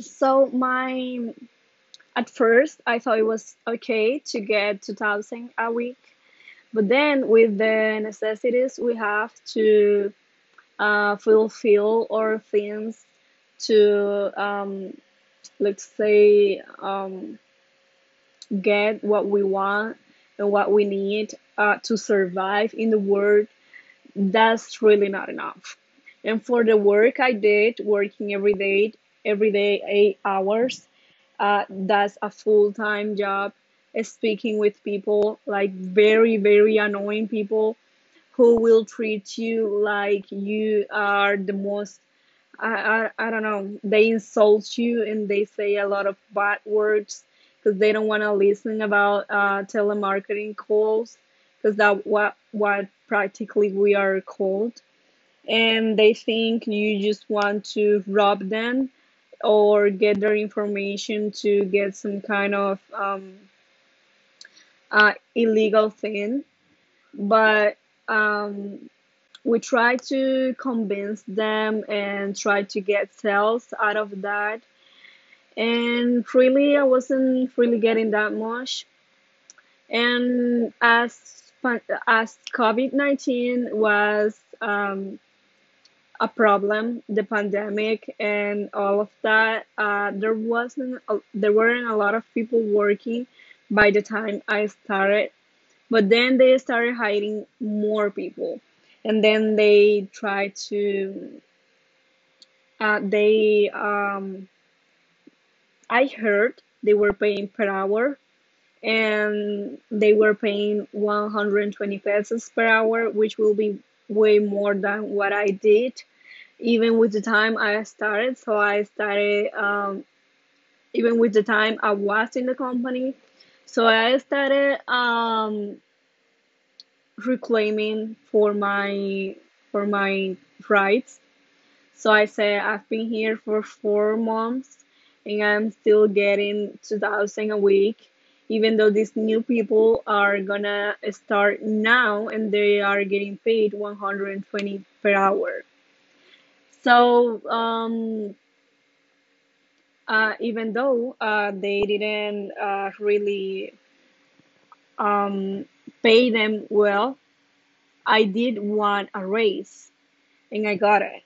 So my at first I thought it was okay to get 2000 a week, but then with the necessities we have to uh, fulfill our things to um, let's say um, get what we want and what we need uh, to survive in the world. That's really not enough. And for the work i did working every day every day eight hours. Uh, that's a full-time job speaking with people like very very annoying people who will treat you like you are the most I, I, I don't know they insult you and they say a lot of bad words because they don't want to listen about uh, telemarketing calls because that what what practically we are called. And they think you just want to rob them or get their information to get some kind of um, uh, illegal thing. But um, we try to convince them and try to get sales out of that. And really i wasn't really getting that much. And as as covid-19 was um, a problem the pandemic and all of that uh, there wasn't a, there weren't a lot of people working by the time i started but then they started hiring more people. And then they tried to uh, they um, i heard they were paying per hour and they were paying 120 pesos per hour which will be way more than what i did even with the time i started. So i started um, even with the time i was in the company. So i started um, reclaiming for my for my rights. So i said i've been here for four months and i'm still getting 2000 a week even though these new people are gonna start now and they are getting paid 120 per hour so um, uh, even though uh, they didn't uh, really um, pay them well i did want a raise and i got it